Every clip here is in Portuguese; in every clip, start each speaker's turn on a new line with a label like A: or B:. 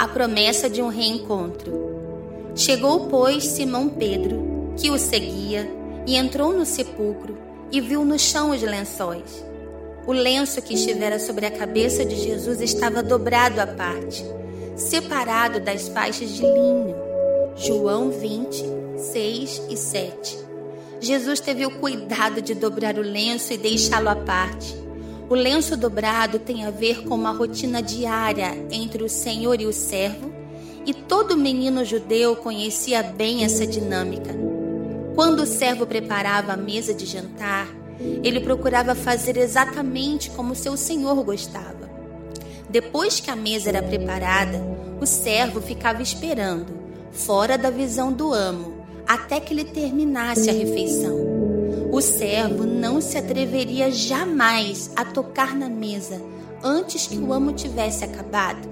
A: a promessa de um reencontro. Chegou, pois, Simão Pedro, que o seguia, e entrou no sepulcro e viu no chão os lençóis. O lenço que estivera sobre a cabeça de Jesus estava dobrado à parte, separado das faixas de linho. João 20, 6 e 7. Jesus teve o cuidado de dobrar o lenço e deixá-lo à parte. O lenço dobrado tem a ver com uma rotina diária entre o Senhor e o servo, e todo menino judeu conhecia bem essa dinâmica. Quando o servo preparava a mesa de jantar, ele procurava fazer exatamente como seu senhor gostava. Depois que a mesa era preparada, o servo ficava esperando, fora da visão do amo, até que ele terminasse a refeição. O servo não se atreveria jamais a tocar na mesa antes que o amo tivesse acabado.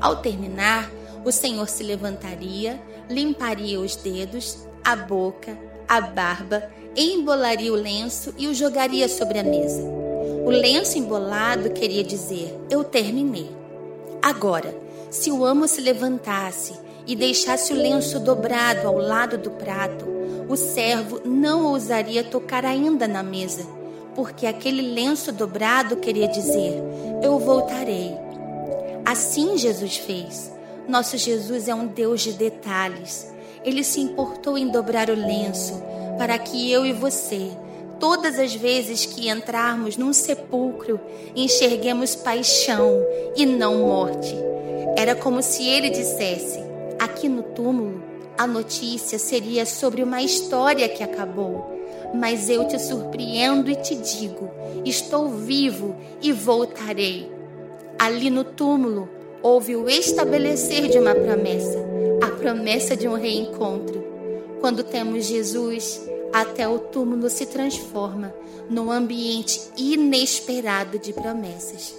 A: Ao terminar, o senhor se levantaria, limparia os dedos, a boca, a barba, embolaria o lenço e o jogaria sobre a mesa. O lenço embolado queria dizer: Eu terminei. Agora, se o amo se levantasse e deixasse o lenço dobrado ao lado do prato, o servo não ousaria tocar ainda na mesa, porque aquele lenço dobrado queria dizer: Eu voltarei. Assim Jesus fez. Nosso Jesus é um Deus de detalhes. Ele se importou em dobrar o lenço para que eu e você, todas as vezes que entrarmos num sepulcro, enxerguemos paixão e não morte. Era como se ele dissesse: aqui no túmulo, a notícia seria sobre uma história que acabou. Mas eu te surpreendo e te digo: estou vivo e voltarei. Ali no túmulo houve o estabelecer de uma promessa a promessa de um reencontro. Quando temos Jesus, até o túmulo se transforma num ambiente inesperado de promessas.